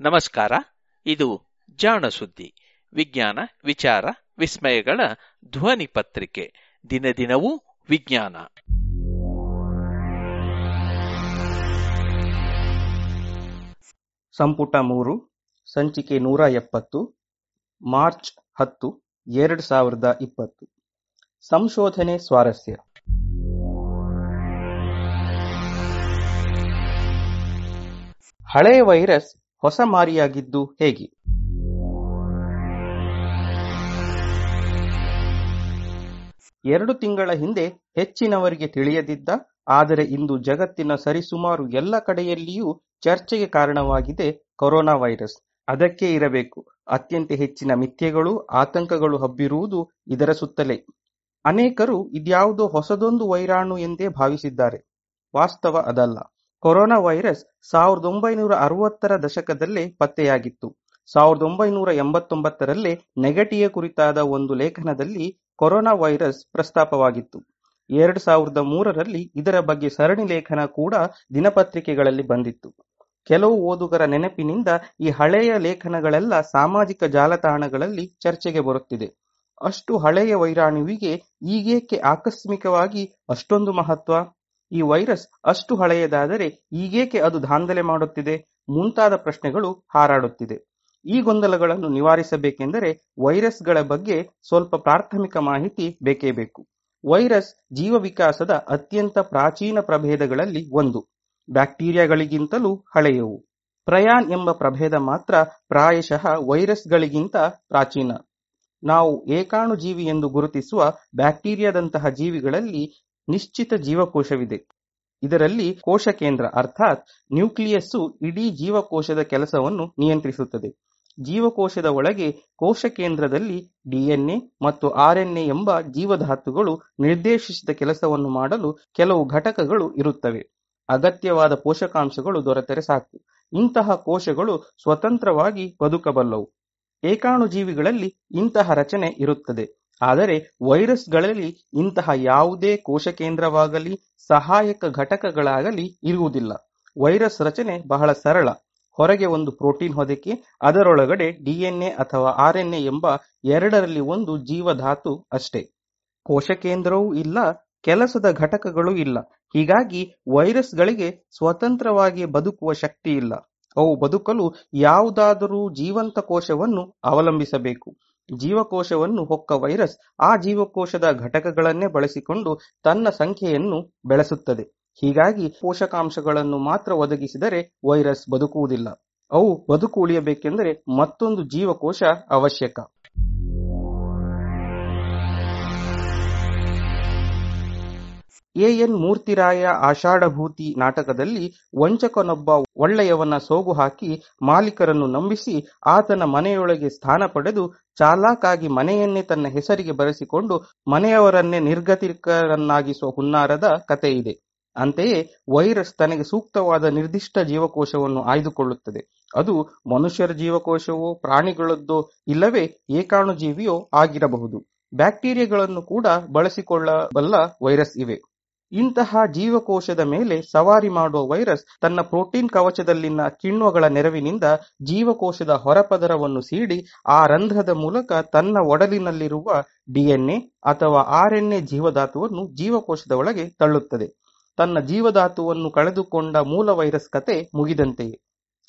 ನಮಸ್ಕಾರ, ಇದು ಜಾಣ ಸುದ್ದಿ. ವಿಜ್ಞಾನ, ವಿಚಾರ, ವಿಸ್ಮಯಗಳ ಧ್ವನಿ ಪತ್ರಿಕೆ. ದಿನ ದಿನವೂ ವಿಜ್ಞಾನ. ಸಂಪುಟ ಮೂರು, ಸಂಚಿಕೆ ನೂರ ಎಪ್ಪತ್ತು, ಮಾರ್ಚ್ ಹತ್ತು, ಎರಡು ಸಾವಿರದ ಇಪ್ಪತ್ತು. ಸಂಶೋಧನೆ ಸ್ವಾರಸ್ಯ. ಹಳೆಯ ವೈರಸ್ ಹೊಸ ಮಾರಿಯಾಗಿದ್ದು ಹೇಗೆ? ಎರಡು ತಿಂಗಳ ಹಿಂದೆ ಹೆಚ್ಚಿನವರಿಗೆ ತಿಳಿಯದಿದ್ದ, ಆದರೆ ಇಂದು ಜಗತ್ತಿನ ಸರಿಸುಮಾರು ಎಲ್ಲ ಕಡೆಯಲ್ಲಿಯೂ ಚರ್ಚೆಗೆ ಕಾರಣವಾಗಿದೆ ಕೊರೋನಾ ವೈರಸ್. ಅದಕ್ಕೆ ಇರಬೇಕು. ಅತ್ಯಂತ ಹೆಚ್ಚಿನ ಮಿಥ್ಯೆಗಳು, ಆತಂಕಗಳು ಹಬ್ಬಿರುವುದು ಇದರ ಸುತ್ತಲೇ. ಅನೇಕರು ಇದ್ಯಾವುದೋ ಹೊಸದೊಂದು ವೈರಾಣು ಎಂದೇ ಭಾವಿಸಿದ್ದಾರೆ. ವಾಸ್ತವ ಅದಲ್ಲ. ಕೊರೋನಾ ವೈರಸ್ ಸಾವಿರದ ಒಂಬೈನೂರ ಅರವತ್ತರ ದಶಕದಲ್ಲಿ ಪತ್ತೆಯಾಗಿತ್ತು. ಸಾವಿರದ ಒಂಬೈನೂರ ಎಂಬತ್ತೊಂಬತ್ತರಲ್ಲಿ ನೆಗಟಿಯ ಕುರಿತಾದ ಒಂದು ಲೇಖನದಲ್ಲಿ ಕೊರೋನಾ ವೈರಸ್ ಪ್ರಸ್ತಾಪವಾಗಿತ್ತು. ಎರಡು ಸಾವಿರದ ಮೂರರಲ್ಲಿ ಇದರ ಬಗ್ಗೆ ಸರಣಿ ಲೇಖನ ಕೂಡ ದಿನಪತ್ರಿಕೆಗಳಲ್ಲಿ ಬಂದಿತ್ತು. ಕೆಲವು ಓದುಗರ ನೆನಪಿನಿಂದ ಈ ಹಳೆಯ ಲೇಖನಗಳೆಲ್ಲ ಸಾಮಾಜಿಕ ಜಾಲತಾಣಗಳಲ್ಲಿ ಚರ್ಚೆಗೆ ಬರುತ್ತಿದೆ. ಅಷ್ಟು ಹಳೆಯ ವೈರಾಣುವಿಗೆ ಈಗೇಕೆ ಆಕಸ್ಮಿಕವಾಗಿ ಅಷ್ಟೊಂದು ಮಹತ್ವ? ಈ ವೈರಸ್ ಅಷ್ಟು ಹಳೆಯದಾದರೆ ಈಗೇಕೆ ಅದು ದಾಂಧಲೆ ಮಾಡುತ್ತಿದೆ? ಮುಂತಾದ ಪ್ರಶ್ನೆಗಳು ಹಾರಾಡುತ್ತಿದೆ. ಈ ಗೊಂದಲಗಳನ್ನು ನಿವಾರಿಸಬೇಕೆಂದರೆ ವೈರಸ್ಗಳ ಬಗ್ಗೆ ಸ್ವಲ್ಪ ಪ್ರಾಥಮಿಕ ಮಾಹಿತಿ ಬೇಕೇ ಬೇಕು. ವೈರಸ್ ಜೀವ ವಿಕಾಸದ ಅತ್ಯಂತ ಪ್ರಾಚೀನ ಪ್ರಭೇದಗಳಲ್ಲಿ ಒಂದು. ಬ್ಯಾಕ್ಟೀರಿಯಾಗಳಿಗಿಂತಲೂ ಹಳೆಯವು. ಪ್ರಯಾನ್ ಎಂಬ ಪ್ರಭೇದ ಮಾತ್ರ ಪ್ರಾಯಶಃ ವೈರಸ್ಗಳಿಗಿಂತ ಪ್ರಾಚೀನ. ನಾವು ಏಕಾಣು ಜೀವಿ ಎಂದು ಗುರುತಿಸುವ ಬ್ಯಾಕ್ಟೀರಿಯಾದಂತಹ ಜೀವಿಗಳಲ್ಲಿ ನಿಶ್ಚಿತ ಜೀವಕೋಶವಿದೆ. ಇದರಲ್ಲಿ ಕೋಶ ಕೇಂದ್ರ ಅರ್ಥಾತ್ ನ್ಯೂಕ್ಲಿಯಸ್ಸು ಇಡೀ ಜೀವಕೋಶದ ಕೆಲಸವನ್ನು ನಿಯಂತ್ರಿಸುತ್ತದೆ. ಜೀವಕೋಶದ ಒಳಗೆ ಕೋಶ ಕೇಂದ್ರದಲ್ಲಿ ಡಿಎನ್ಎ ಮತ್ತು ಆರ್ಎನ್ಎ ಎಂಬ ಜೀವಧಾತುಗಳು ನಿರ್ದೇಶಿಸಿದ ಕೆಲಸವನ್ನು ಮಾಡಲು ಕೆಲವು ಘಟಕಗಳು ಇರುತ್ತವೆ. ಅಗತ್ಯವಾದ ಪೋಷಕಾಂಶಗಳು ದೊರೆತರೆ ಸಾಕು. ಇಂತಹ ಕೋಶಗಳು ಸ್ವತಂತ್ರವಾಗಿ ಬದುಕಬಲ್ಲವು. ಏಕಾಣುಜೀವಿಗಳಲ್ಲಿ ಇಂತಹ ರಚನೆ ಇರುತ್ತದೆ. ಆದರೆ ವೈರಸ್ಗಳಲ್ಲಿ ಇಂತಹ ಯಾವುದೇ ಕೋಶ ಕೇಂದ್ರವಾಗಲಿ ಸಹಾಯಕ ಘಟಕಗಳಾಗಲಿ ಇರುವುದಿಲ್ಲ. ವೈರಸ್ ರಚನೆ ಬಹಳ ಸರಳ. ಹೊರಗೆ ಒಂದು ಪ್ರೋಟೀನ್ ಹೊದಿಕೆ, ಅದರೊಳಗಡೆ ಡಿಎನ್ಎ ಅಥವಾ ಆರ್ಎನ್ಎ ಎಂಬ ಎರಡರಲ್ಲಿ ಒಂದು ಜೀವಧಾತು ಅಷ್ಟೇ. ಕೋಶ ಕೇಂದ್ರವೂ ಇಲ್ಲ, ಕೆಲಸದ ಘಟಕಗಳೂ ಇಲ್ಲ. ಹೀಗಾಗಿ ವೈರಸ್ಗಳಿಗೆ ಸ್ವತಂತ್ರವಾಗಿ ಬದುಕುವ ಶಕ್ತಿ ಇಲ್ಲ. ಅವು ಬದುಕಲು ಯಾವುದಾದರೂ ಜೀವಂತ ಕೋಶವನ್ನು ಅವಲಂಬಿಸಬೇಕು. ಜೀವಕೋಶವನ್ನು ಹೊಕ್ಕ ವೈರಸ್ ಆ ಜೀವಕೋಶದ ಘಟಕಗಳನ್ನೇ ಬಳಸಿಕೊಂಡು ತನ್ನ ಸಂಖ್ಯೆಯನ್ನು ಬೆಳೆಸುತ್ತದೆ. ಹೀಗಾಗಿ ಪೋಷಕಾಂಶಗಳನ್ನು ಮಾತ್ರ ಒದಗಿಸಿದರೆ ವೈರಸ್ ಬದುಕುವುದಿಲ್ಲ. ಅವು ಬದುಕು ಉಳಿಯಬೇಕೆಂದರೆ ಮತ್ತೊಂದು ಜೀವಕೋಶ ಅವಶ್ಯಕ. ಎ ಎನ್ ಮೂರ್ತಿರಾಯ ಆಷಾಢಭೂತಿ ನಾಟಕದಲ್ಲಿ ವಂಚಕನೊಬ್ಬ ಒಳ್ಳೆಯವನ ಸೋಗು ಹಾಕಿ ಮಾಲೀಕರನ್ನು ನಂಬಿಸಿ ಆತನ ಮನೆಯೊಳಗೆ ಸ್ಥಾನ ಪಡೆದು ಚಾಲಾಕಾಗಿ ಮನೆಯನ್ನೇ ತನ್ನ ಹೆಸರಿಗೆ ಬರೆಸಿಕೊಂಡು ಮನೆಯವರನ್ನೇ ನಿರ್ಗತಿಕರನ್ನಾಗಿಸುವ ಹುನ್ನಾರದ ಕತೆ ಇದೆ ಅಂತೆಯೇ ವೈರಸ್ ತನಗೆ ಸೂಕ್ತವಾದ ನಿರ್ದಿಷ್ಟ ಜೀವಕೋಶವನ್ನು ಆಯ್ದುಕೊಳ್ಳುತ್ತದೆ. ಅದು ಮನುಷ್ಯರ ಜೀವಕೋಶವೋ, ಪ್ರಾಣಿಗಳದ್ದೋ ಇಲ್ಲವೇ ಏಕಾಣುಜೀವಿಯೋ ಆಗಿರಬಹುದು. ಬ್ಯಾಕ್ಟೀರಿಯಾಗಳನ್ನು ಕೂಡ ಬಳಸಿಕೊಳ್ಳಬಲ್ಲ ವೈರಸ್ ಇವೆ. ಇಂತಹ ಜೀವಕೋಶದ ಮೇಲೆ ಸವಾರಿ ಮಾಡುವ ವೈರಸ್ ತನ್ನ ಪ್ರೋಟೀನ್ ಕವಚದಲ್ಲಿನ ಕಿಣ್ವಗಳ ನೆರವಿನಿಂದ ಜೀವಕೋಶದ ಹೊರಪದರವನ್ನು ಸೀಡಿ ಆ ರಂಧ್ರದ ಮೂಲಕ ತನ್ನ ಒಡಲಿನಲ್ಲಿರುವ ಡಿಎನ್ಎ ಅಥವಾ ಆರ್ಎನ್ಎ ಜೀವಧಾತುವನ್ನು ಜೀವಕೋಶದ ಒಳಗೆ ತಳ್ಳುತ್ತದೆ. ತನ್ನ ಜೀವಧಾತುವನ್ನು ಕಳೆದುಕೊಂಡ ಮೂಲ ವೈರಸ್ ಕತೆ ಮುಗಿದಂತೆಯೇ.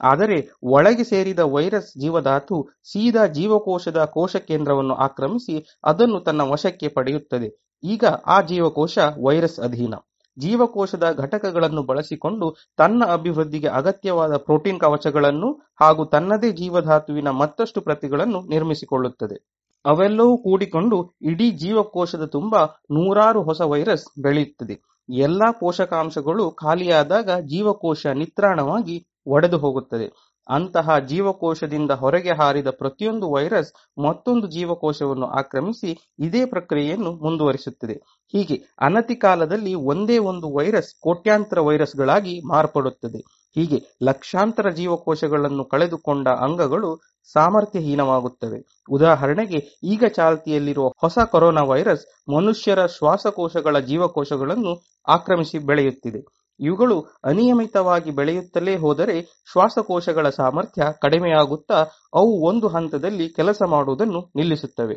ಆದರೆ ಒಳಗೆ ಸೇರಿದ ವೈರಸ್ ಜೀವಧಾತು ಸೀದಾ ಜೀವಕೋಶದ ಕೋಶ ಕೇಂದ್ರವನ್ನು ಆಕ್ರಮಿಸಿ ಅದನ್ನು ತನ್ನ ವಶಕ್ಕೆ ಪಡೆಯುತ್ತದೆ. ಈಗ ಆ ಜೀವಕೋಶ ವೈರಸ್ ಅಧೀನ. ಜೀವಕೋಶದ ಘಟಕಗಳನ್ನು ಬಳಸಿಕೊಂಡು ತನ್ನ ಅಭಿವೃದ್ಧಿಗೆ ಅಗತ್ಯವಾದ ಪ್ರೋಟೀನ್ ಕವಚಗಳನ್ನು ಹಾಗೂ ತನ್ನದೇ ಜೀವಧಾತುವಿನ ಮತ್ತಷ್ಟು ಪ್ರತಿಗಳನ್ನು ನಿರ್ಮಿಸಿಕೊಳ್ಳುತ್ತದೆ. ಅವೆಲ್ಲವೂ ಕೂಡಿಕೊಂಡು ಇಡೀ ಜೀವಕೋಶದ ತುಂಬ ನೂರಾರು ಹೊಸ ವೈರಸ್ ಬೆಳೆಯುತ್ತದೆ. ಎಲ್ಲಾ ಪೋಷಕಾಂಶಗಳು ಖಾಲಿಯಾದಾಗ ಜೀವಕೋಶ ನಿತ್ರಾಣವಾಗಿ ಒಡೆದು ಹೋಗುತ್ತದೆ. ಅಂತಹ ಜೀವಕೋಶದಿಂದ ಹೊರಗೆ ಹಾರಿದ ಪ್ರತಿಯೊಂದು ವೈರಸ್ ಮತ್ತೊಂದು ಜೀವಕೋಶವನ್ನು ಆಕ್ರಮಿಸಿ ಇದೇ ಪ್ರಕ್ರಿಯೆಯನ್ನು ಮುಂದುವರಿಸುತ್ತದೆ. ಹೀಗೆ ಅನತಿ ಕಾಲದಲ್ಲಿ ಒಂದೇ ಒಂದು ವೈರಸ್ ಕೋಟ್ಯಾಂತರ ವೈರಸ್ಗಳಾಗಿ ಮಾರ್ಪಡುತ್ತದೆ. ಹೀಗೆ ಲಕ್ಷಾಂತರ ಜೀವಕೋಶಗಳನ್ನು ಕಳೆದುಕೊಂಡ ಅಂಗಗಳು ಸಾಮರ್ಥ್ಯಹೀನವಾಗುತ್ತವೆ. ಉದಾಹರಣೆಗೆ, ಈಗ ಚಾಲ್ತಿಯಲ್ಲಿರುವ ಹೊಸ ಕೊರೋನಾ ವೈರಸ್ ಮನುಷ್ಯರ ಶ್ವಾಸಕೋಶಗಳ ಜೀವಕೋಶಗಳನ್ನು ಆಕ್ರಮಿಸಿ ಬೆಳೆಯುತ್ತಿದೆ. ಇವುಗಳು ಅನಿಯಮಿತವಾಗಿ ಬೆಳೆಯುತ್ತಲೇ ಹೋದರೆ ಶ್ವಾಸಕೋಶಗಳ ಸಾಮರ್ಥ್ಯ ಕಡಿಮೆಯಾಗುತ್ತಾ ಅವು ಒಂದು ಹಂತದಲ್ಲಿ ಕೆಲಸ ಮಾಡುವುದನ್ನು ನಿಲ್ಲಿಸುತ್ತವೆ.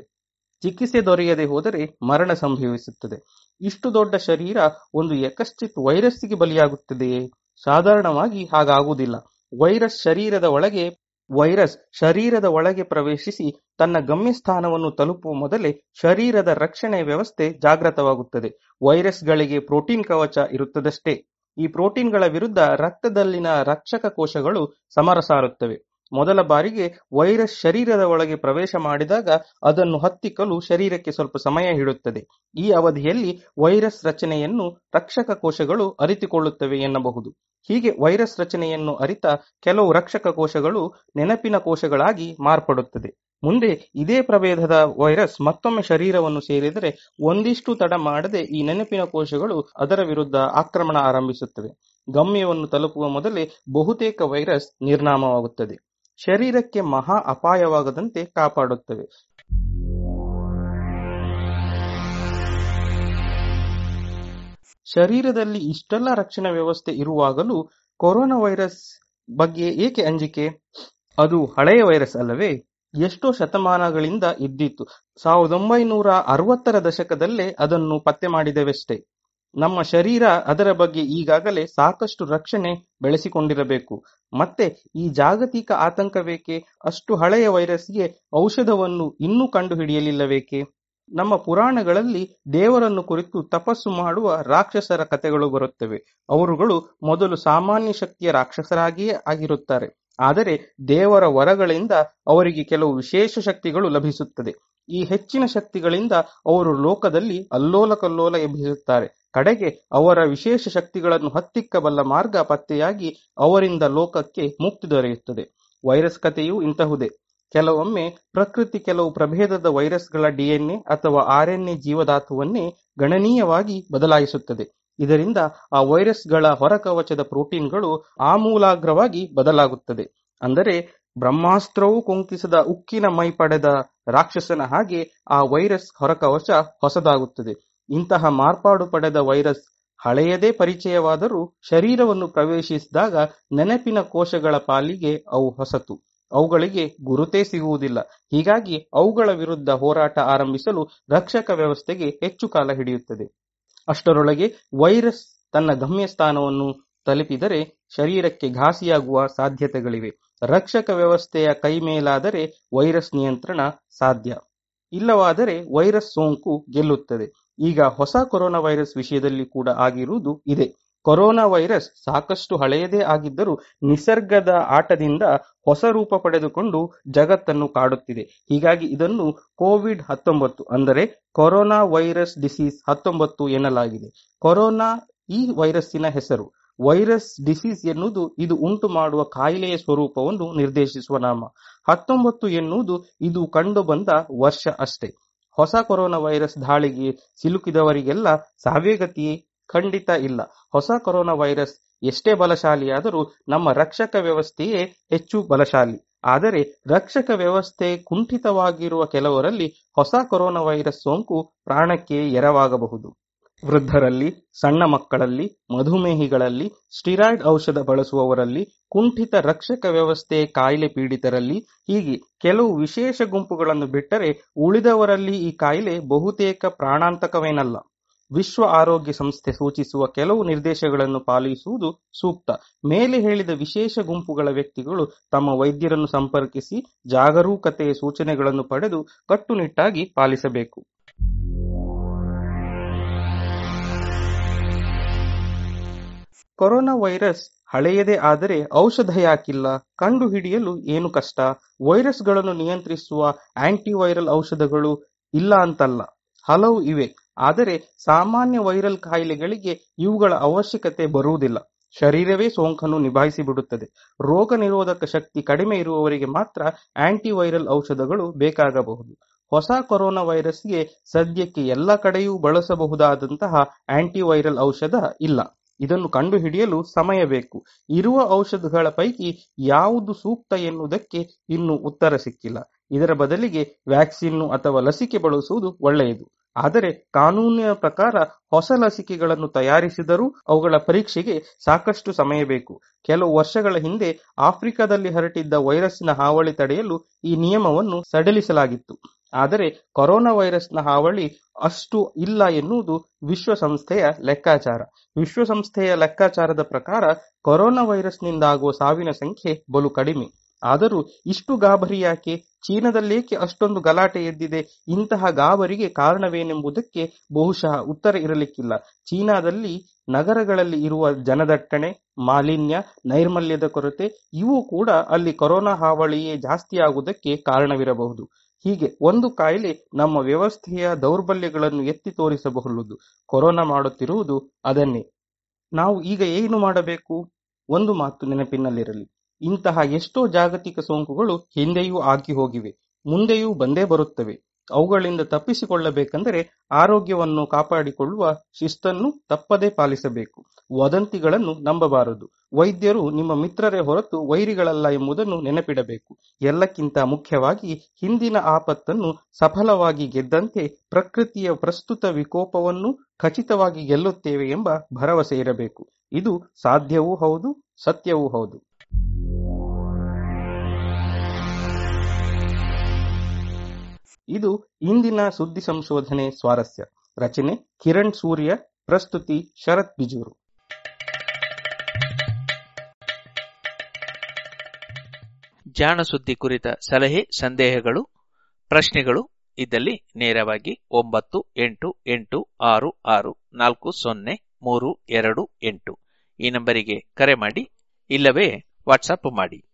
ಚಿಕಿತ್ಸೆ ದೊರೆಯದೆ ಹೋದರೆ ಮರಣ ಸಂಭವಿಸುತ್ತದೆ. ಇಷ್ಟು ದೊಡ್ಡ ಶರೀರ ಒಂದು ಯಕಶ್ಚಿತ್ ವೈರಸ್ಸಿಗೆ ಬಲಿಯಾಗುತ್ತದೆಯೇ? ಸಾಧಾರಣವಾಗಿ ಹಾಗಾಗುವುದಿಲ್ಲ. ವೈರಸ್ ಶರೀರದ ಒಳಗೆ, ವೈರಸ್ ಶರೀರದ ಒಳಗೆ ಪ್ರವೇಶಿಸಿ ತನ್ನ ಗಮ್ಯಸ್ಥಾನವನ್ನು ತಲುಪುವ ಮೊದಲೇ ಶರೀರದ ರಕ್ಷಣೆ ವ್ಯವಸ್ಥೆ ಜಾಗೃತವಾಗುತ್ತದೆ. ವೈರಸ್ಗಳಿಗೆ ಪ್ರೋಟೀನ್ ಕವಚ ಇರುತ್ತದಷ್ಟೇ. ಈ ಪ್ರೋಟೀನ್ಗಳ ವಿರುದ್ಧ ರಕ್ತದಲ್ಲಿನ ರಕ್ಷಕ ಕೋಶಗಳು ಸಮರ ಸಾರುತ್ತವೆ ಮೊದಲ ಬಾರಿಗೆ ವೈರಸ್ ಶರೀರದ ಒಳಗೆ ಪ್ರವೇಶ ಮಾಡಿದಾಗ ಅದನ್ನು ಹತ್ತಿಕ್ಕಲು ಶರೀರಕ್ಕೆ ಸ್ವಲ್ಪ ಸಮಯ ಹಿಡುತ್ತದೆ. ಈ ಅವಧಿಯಲ್ಲಿ ವೈರಸ್ ರಚನೆಯನ್ನು ರಕ್ಷಕ ಕೋಶಗಳು ಅರಿತುಕೊಳ್ಳುತ್ತವೆ ಎನ್ನಬಹುದು. ಹೀಗೆ ವೈರಸ್ ರಚನೆಯನ್ನು ಅರಿತ ಕೆಲವು ರಕ್ಷಕ ಕೋಶಗಳು ನೆನಪಿನ ಕೋಶಗಳಾಗಿ ಮಾರ್ಪಡುತ್ತದೆ. ಮುಂದೆ ಇದೇ ಪ್ರಭೇದದ ವೈರಸ್ ಮತ್ತೊಮ್ಮೆ ಶರೀರವನ್ನು ಸೇರಿದರೆ ಒಂದಿಷ್ಟು ತಡ ಮಾಡದೆ ಈ ನೆನಪಿನ ಕೋಶಗಳು ಅದರ ವಿರುದ್ಧ ಆಕ್ರಮಣ ಆರಂಭಿಸುತ್ತವೆ. ಗಮ್ಯವನ್ನು ತಲುಪುವ ಮೊದಲೇ ಬಹುತೇಕ ವೈರಸ್ ನಿರ್ನಾಮವಾಗುತ್ತದೆ. ಶರೀರಕ್ಕೆ ಮಹಾ ಅಪಾಯವಾಗದಂತೆ ಕಾಪಾಡುತ್ತವೆ. ಶರೀರದಲ್ಲಿ ಇಷ್ಟೆಲ್ಲ ರಕ್ಷಣಾ ವ್ಯವಸ್ಥೆ ಇರುವಾಗಲೂ ಕೊರೋನಾ ವೈರಸ್ ಬಗ್ಗೆ ಏಕೆ ಅಂಜಿಕೆ? ಅದು ಹಳೆಯ ವೈರಸ್ ಅಲ್ಲವೇ? ಎಷ್ಟೋ ಶತಮಾನಗಳಿಂದ ಇದ್ದಿತ್ತು. ಸಾವಿರದ ಒಂಬೈನೂರ ಅರವತ್ತರ ದಶಕದಲ್ಲೇ ಅದನ್ನು ಪತ್ತೆ ಮಾಡಿದೆವಷ್ಟೇ. ನಮ್ಮ ಶರೀರ ಅದರ ಬಗ್ಗೆ ಈಗಾಗಲೇ ಸಾಕಷ್ಟು ರಕ್ಷಣೆ ಬೆಳೆಸಿಕೊಂಡಿರಬೇಕು. ಮತ್ತೆ ಈ ಜಾಗತಿಕ ಆತಂಕವೇಕೆ? ಅಷ್ಟು ಹಳೆಯ ವೈರಸ್ಗೆ ಔಷಧವನ್ನು ಇನ್ನೂ ಕಂಡುಹಿಡಿಯಲಿಲ್ಲವೇಕೆ? ನಮ್ಮ ಪುರಾಣಗಳಲ್ಲಿ ದೇವರನ್ನು ಕುರಿತು ತಪಸ್ಸು ಮಾಡುವ ರಾಕ್ಷಸರ ಕಥೆಗಳು ಬರುತ್ತವೆ. ಅವರುಗಳು ಮೊದಲು ಸಾಮಾನ್ಯ ಶಕ್ತಿಯ ರಾಕ್ಷಸರಾಗಿಯೇ ಆಗಿರುತ್ತಾರೆ. ಆದರೆ ದೇವರ ವರಗಳಿಂದ ಅವರಿಗೆ ಕೆಲವು ವಿಶೇಷ ಶಕ್ತಿಗಳು ಲಭಿಸುತ್ತದೆ. ಈ ಹೆಚ್ಚಿನ ಶಕ್ತಿಗಳಿಂದ ಅವರು ಲೋಕದಲ್ಲಿ ಅಲ್ಲೋಲ ಕಲ್ಲೋಲ ಎಬ್ಬಿಸುತ್ತಾರೆ. ಕಡೆಗೆ ಅವರ ವಿಶೇಷ ಶಕ್ತಿಗಳನ್ನು ಹತ್ತಿಕ್ಕಬಲ್ಲ ಮಾರ್ಗ ಪತ್ತೆಯಾಗಿ ಅವರಿಂದ ಲೋಕಕ್ಕೆ ಮುಕ್ತಿ ದೊರೆಯುತ್ತದೆ. ವೈರಸ್ ಕಥೆಯೂ ಇಂತಹುದೇ. ಕೆಲವೊಮ್ಮೆ ಪ್ರಕೃತಿ ಕೆಲವು ಪ್ರಭೇದದ ವೈರಸ್ಗಳ ಡಿಎನ್ಎ ಅಥವಾ ಆರ್ಎನ್ಎ ಜೀವಧಾತುವನ್ನೇ ಗಣನೀಯವಾಗಿ ಬದಲಾಯಿಸುತ್ತದೆ. ಇದರಿಂದ ಆ ವೈರಸ್ಗಳ ಹೊರಕವಚದ ಪ್ರೋಟೀನ್ಗಳು ಆಮೂಲಾಗ್ರವಾಗಿ ಬದಲಾಗುತ್ತದೆ. ಅಂದರೆ ಬ್ರಹ್ಮಾಸ್ತ್ರವೂ ಕುಂಕಿಸದ ಉಕ್ಕಿನ ಮೈ ಪಡೆದ ರಾಕ್ಷಸನ ಹಾಗೆ ಆ ವೈರಸ್ ಹೊರಕವಚ ಹೊಸದಾಗುತ್ತದೆ. ಇಂತಹ ಮಾರ್ಪಾಡು ಪಡೆದ ವೈರಸ್ ಹಳೆಯದೇ ಪರಿಚಯವಾದರೂ ಶರೀರವನ್ನು ಪ್ರವೇಶಿಸಿದಾಗ ನೆನಪಿನ ಕೋಶಗಳ ಪಾಲಿಗೆ ಅವು ಹೊಸತು. ಅವುಗಳಿಗೆ ಗುರುತೇ ಸಿಗುವುದಿಲ್ಲ. ಹೀಗಾಗಿ ಅವುಗಳ ವಿರುದ್ಧ ಹೋರಾಟ ಆರಂಭಿಸಲು ರಕ್ಷಕ ವ್ಯವಸ್ಥೆಗೆ ಹೆಚ್ಚು ಕಾಲ ಹಿಡಿಯುತ್ತದೆ. ಅಷ್ಟರೊಳಗೆ ವೈರಸ್ ತನ್ನ ಗಮ್ಯಸ್ಥಾನವನ್ನು ತಲುಪಿದರೆ ಶರೀರಕ್ಕೆ ಘಾಸಿಯಾಗುವ ಸಾಧ್ಯತೆಗಳಿವೆ. ರಕ್ಷಕ ವ್ಯವಸ್ಥೆಯ ಕೈಮೇಲಾದರೆ ವೈರಸ್ ನಿಯಂತ್ರಣ ಸಾಧ್ಯ. ಇಲ್ಲವಾದರೆ ವೈರಸ್ ಸೋಂಕು ಗೆಲ್ಲುತ್ತದೆ. ಈಗ ಹೊಸ ಕೊರೋನಾ ವೈರಸ್ ವಿಷಯದಲ್ಲಿ ಕೂಡ ಆಗಿರುವುದು ಇದೆ. ಕೊರೋನಾ ವೈರಸ್ ಸಾಕಷ್ಟು ಹಳೆಯದೇ ಆಗಿದ್ದರೂ ನಿಸರ್ಗದ ಆಟದಿಂದ ಹೊಸ ರೂಪ ಪಡೆದುಕೊಂಡು ಜಗತ್ತನ್ನು ಕಾಡುತ್ತಿದೆ. ಹೀಗಾಗಿ ಇದನ್ನು ಕೋವಿಡ್ ಹತ್ತೊಂಬತ್ತು ಅಂದರೆ ಕೊರೋನಾ ವೈರಸ್ ಡಿಸೀಸ್ ಹತ್ತೊಂಬತ್ತು ಎನ್ನಲಾಗಿದೆ. ಕೊರೋನಾ ಈ ವೈರಸ್ಸಿನ ಹೆಸರು. ವೈರಸ್ ಡಿಸೀಸ್ ಎನ್ನುವುದು ಇದು ಉಂಟು ಮಾಡುವ ಕಾಯಿಲೆಯ ಸ್ವರೂಪವನ್ನು ನಿರ್ದೇಶಿಸುವ ನಾಮ. ಹತ್ತೊಂಬತ್ತು ಎನ್ನುವುದು ಇದು ಕಂಡು ಬಂದ ವರ್ಷ ಅಷ್ಟೇ. ಹೊಸ ಕೊರೋನಾ ವೈರಸ್ ದಾಳಿಗೆ ಸಿಲುಕಿದವರಿಗೆಲ್ಲ ಸಾವೇಗತಿಯೇ ಖಂಡಿತ ಇಲ್ಲ. ಹೊಸ ಕೊರೋನಾ ವೈರಸ್ ಎಷ್ಟೇ ಬಲಶಾಲಿಯಾದರೂ ನಮ್ಮ ರಕ್ಷಕ ವ್ಯವಸ್ಥೆಯೇ ಹೆಚ್ಚು ಬಲಶಾಲಿ. ಆದರೆ ರಕ್ಷಕ ವ್ಯವಸ್ಥೆ ಕುಂಠಿತವಾಗಿರುವ ಕೆಲವರಲ್ಲಿ ಹೊಸ ಕೊರೋನಾ ವೈರಸ್ ಸೋಂಕು ಪ್ರಾಣಕ್ಕೆ ಎರವಾಗಬಹುದು. ವೃದ್ಧರಲ್ಲಿ, ಸಣ್ಣ ಮಕ್ಕಳಲ್ಲಿ, ಮಧುಮೇಹಿಗಳಲ್ಲಿ, ಸ್ಟಿರಾಯ್ಡ್ ಔಷಧ ಬಳಸುವವರಲ್ಲಿ, ಕುಂಠಿತ ರಕ್ಷಕ ವ್ಯವಸ್ಥೆ ಕಾಯಿಲೆ ಪೀಡಿತರಲ್ಲಿ, ಹೀಗೆ ಕೆಲವು ವಿಶೇಷ ಗುಂಪುಗಳನ್ನು ಬಿಟ್ಟರೆ ಉಳಿದವರಲ್ಲಿ ಈ ಕಾಯಿಲೆ ಬಹುತೇಕ ಪ್ರಾಣಾಂತಕವೇನಲ್ಲ. ವಿಶ್ವ ಆರೋಗ್ಯ ಸಂಸ್ಥೆ ಸೂಚಿಸುವ ಕೆಲವು ನಿರ್ದೇಶಗಳನ್ನು ಪಾಲಿಸುವುದು ಸೂಕ್ತ. ಮೇಲೆ ಹೇಳಿದ ವಿಶೇಷ ಗುಂಪುಗಳ ವ್ಯಕ್ತಿಗಳು ತಮ್ಮ ವೈದ್ಯರನ್ನು ಸಂಪರ್ಕಿಸಿ ಜಾಗರೂಕತೆಯ ಸೂಚನೆಗಳನ್ನು ಪಡೆದು ಕಟ್ಟುನಿಟ್ಟಾಗಿ ಪಾಲಿಸಬೇಕು. ಕೊರೋನಾ ವೈರಸ್ ಹಳೆಯದೇ ಆದರೆ ಔಷಧ ಯಾಕಿಲ್ಲ? ಕಂಡುಹಿಡಿಯಲು ಏನು ಕಷ್ಟ? ವೈರಸ್ಗಳನ್ನು ನಿಯಂತ್ರಿಸುವ ಆಂಟಿವೈರಲ್ ಔಷಧಗಳು ಇಲ್ಲ ಅಂತಲ್ಲ. ಹಲವು ಇವೆ. ಆದರೆ ಸಾಮಾನ್ಯ ವೈರಲ್ ಕಾಯಿಲೆಗಳಿಗೆ ಇವುಗಳ ಅವಶ್ಯಕತೆ ಬರುವುದಿಲ್ಲ. ಶರೀರವೇ ಸೋಂಕನ್ನು ನಿಭಾಯಿಸಿ ಬಿಡುತ್ತದೆ ರೋಗ ನಿರೋಧಕ ಶಕ್ತಿ ಕಡಿಮೆ ಇರುವವರಿಗೆ ಮಾತ್ರ ಆಂಟಿವೈರಲ್ ಔಷಧಗಳು ಬೇಕಾಗಬಹುದು. ಹೊಸ ಕೊರೋನಾ ವೈರಸ್ಗೆ ಸದ್ಯಕ್ಕೆ ಎಲ್ಲ ಕಡೆಯೂ ಬಳಸಬಹುದಾದಂತಹ ಆಂಟಿವೈರಲ್ ಔಷಧ ಇಲ್ಲ. ಇದನ್ನು ಕಂಡುಹಿಡಿಯಲು ಸಮಯ ಬೇಕು. ಇರುವ ಔಷಧಗಳ ಪೈಕಿ ಯಾವುದು ಸೂಕ್ತ ಎನ್ನುವುದಕ್ಕೆ ಇನ್ನೂ ಉತ್ತರ ಸಿಕ್ಕಿಲ್ಲ. ಇದರ ಬದಲಿಗೆ ವ್ಯಾಕ್ಸಿನ್ನು ಅಥವಾ ಲಸಿಕೆ ಬಳಸುವುದು ಒಳ್ಳೆಯದು. ಆದರೆ ಕಾನೂನಿನ ಪ್ರಕಾರ ಹೊಸ ಲಸಿಕೆಗಳನ್ನು ತಯಾರಿಸಿದರೂ ಅವುಗಳ ಪರೀಕ್ಷೆಗೆ ಸಾಕಷ್ಟು ಸಮಯ ಬೇಕು. ಕೆಲವು ವರ್ಷಗಳ ಹಿಂದೆ ಆಫ್ರಿಕಾದಲ್ಲಿ ಹರಟಿದ್ದ ವೈರಸ್ನ ಹಾವಳಿ ತಡೆಯಲು ಈ ನಿಯಮವನ್ನು ಸಡಿಲಿಸಲಾಗಿತ್ತು. ಆದರೆ ಕೊರೋನಾ ವೈರಸ್ನ ಹಾವಳಿ ಅಷ್ಟು ಇಲ್ಲ ಎನ್ನುವುದು ವಿಶ್ವಸಂಸ್ಥೆಯ ಲೆಕ್ಕಾಚಾರ. ವಿಶ್ವಸಂಸ್ಥೆಯ ಲೆಕ್ಕಾಚಾರದ ಪ್ರಕಾರ ಕೊರೋನಾ ವೈರಸ್ನಿಂದಾಗುವ ಸಾವಿನ ಸಂಖ್ಯೆ ಬಲು ಕಡಿಮೆ. ಆದರೂ ಇಷ್ಟು ಗಾಬರಿ ಯಾಕೆ? ಚೀನಾದಲ್ಲೇಕೆ ಅಷ್ಟೊಂದು ಗಲಾಟೆ ಎದ್ದಿದೆ? ಇಂತಹ ಗಾಬರಿಗೆ ಕಾರಣವೇನೆಂಬುದಕ್ಕೆ ಬಹುಶಃ ಉತ್ತರ ಇರಲಿಕ್ಕಿಲ್ಲ. ಚೀನಾದಲ್ಲಿ ನಗರಗಳಲ್ಲಿ ಇರುವ ಜನದಟ್ಟಣೆ, ಮಾಲಿನ್ಯ, ನೈರ್ಮಲ್ಯದ ಕೊರತೆ, ಇವು ಕೂಡ ಅಲ್ಲಿ ಕೊರೋನಾ ಹಾವಳಿಯೇ ಜಾಸ್ತಿಯಾಗುವುದಕ್ಕೆ ಕಾರಣವಿರಬಹುದು. ಹೀಗೆ ಒಂದು ಕಾಯಿಲೆ ನಮ್ಮ ವ್ಯವಸ್ಥೆಯ ದೌರ್ಬಲ್ಯಗಳನ್ನು ಎತ್ತಿ ತೋರಿಸಬಹುದು ಕೊರೋನಾ ಮಾಡುತ್ತಿರುವುದು ಅದನ್ನೇ. ನಾವು ಈಗ ಏನು ಮಾಡಬೇಕು? ಒಂದು ಮಾತು ನೆನಪಿನಲ್ಲಿರಲಿ. ಇಂತಹ ಎಷ್ಟೋ ಜಾಗತಿಕ ಸೋಂಕುಗಳು ಹಿಂದೆಯೂ ಆಗಿ ಹೋಗಿವೆ, ಮುಂದೆಯೂ ಬಂದೇ ಬರುತ್ತವೆ. ಅವುಗಳಿಂದ ತಪ್ಪಿಸಿಕೊಳ್ಳಬೇಕೆಂದರೆ ಆರೋಗ್ಯವನ್ನು ಕಾಪಾಡಿಕೊಳ್ಳುವ ಶಿಸ್ತನ್ನು ತಪ್ಪದೇ ಪಾಲಿಸಬೇಕು. ವದಂತಿಗಳನ್ನು ನಂಬಬಾರದು. ವೈದ್ಯರು ನಿಮ್ಮ ಮಿತ್ರರೇ ಹೊರತು ವೈರಿಗಳಲ್ಲ ಎಂಬುದನ್ನು ನೆನಪಿಡಬೇಕು. ಎಲ್ಲಕ್ಕಿಂತ ಮುಖ್ಯವಾಗಿ ಹಿಂದಿನ ಆಪತ್ತನ್ನು ಸಫಲವಾಗಿ ಗೆದ್ದಂತೆ ಪ್ರಕೃತಿಯ ಪ್ರಸ್ತುತ ವಿಕೋಪವನ್ನು ಖಚಿತವಾಗಿ ಗೆಲ್ಲುತ್ತೇವೆ ಎಂಬ ಭರವಸೆ ಇರಬೇಕು. ಇದು ಸಾಧ್ಯವೂ ಹೌದು, ಸತ್ಯವೂ ಹೌದು. ಇದು ಇಂದಿನ ಸುದ್ದಿ ಸಂಶೋಧನೆ ಸ್ವಾರಸ್ಯ. ರಚನೆ ಕಿರಣ್ ಸೂರ್ಯ, ಪ್ರಸ್ತುತಿ ಶರತ್ ಬಿಜೂರು. ಜಾಣ ಸುದ್ದಿ ಕುರಿತ ಸಲಹೆ, ಸಂದೇಹಗಳು, ಪ್ರಶ್ನೆಗಳು ಇದ್ದಲ್ಲಿ ನೇರವಾಗಿ ಒಂಬತ್ತು, ಎಂಟು ಎಂಟು, ಆರು ಆರು, ನಾಲ್ಕು, ಸೊನ್ನೆ, ಮೂರು, ಎರಡು, ಎಂಟು. ಈ ನಂಬರಿಗೆ ಕರೆ ಮಾಡಿ, ಇಲ್ಲವೇ ವಾಟ್ಸಪ್ ಮಾಡಿ.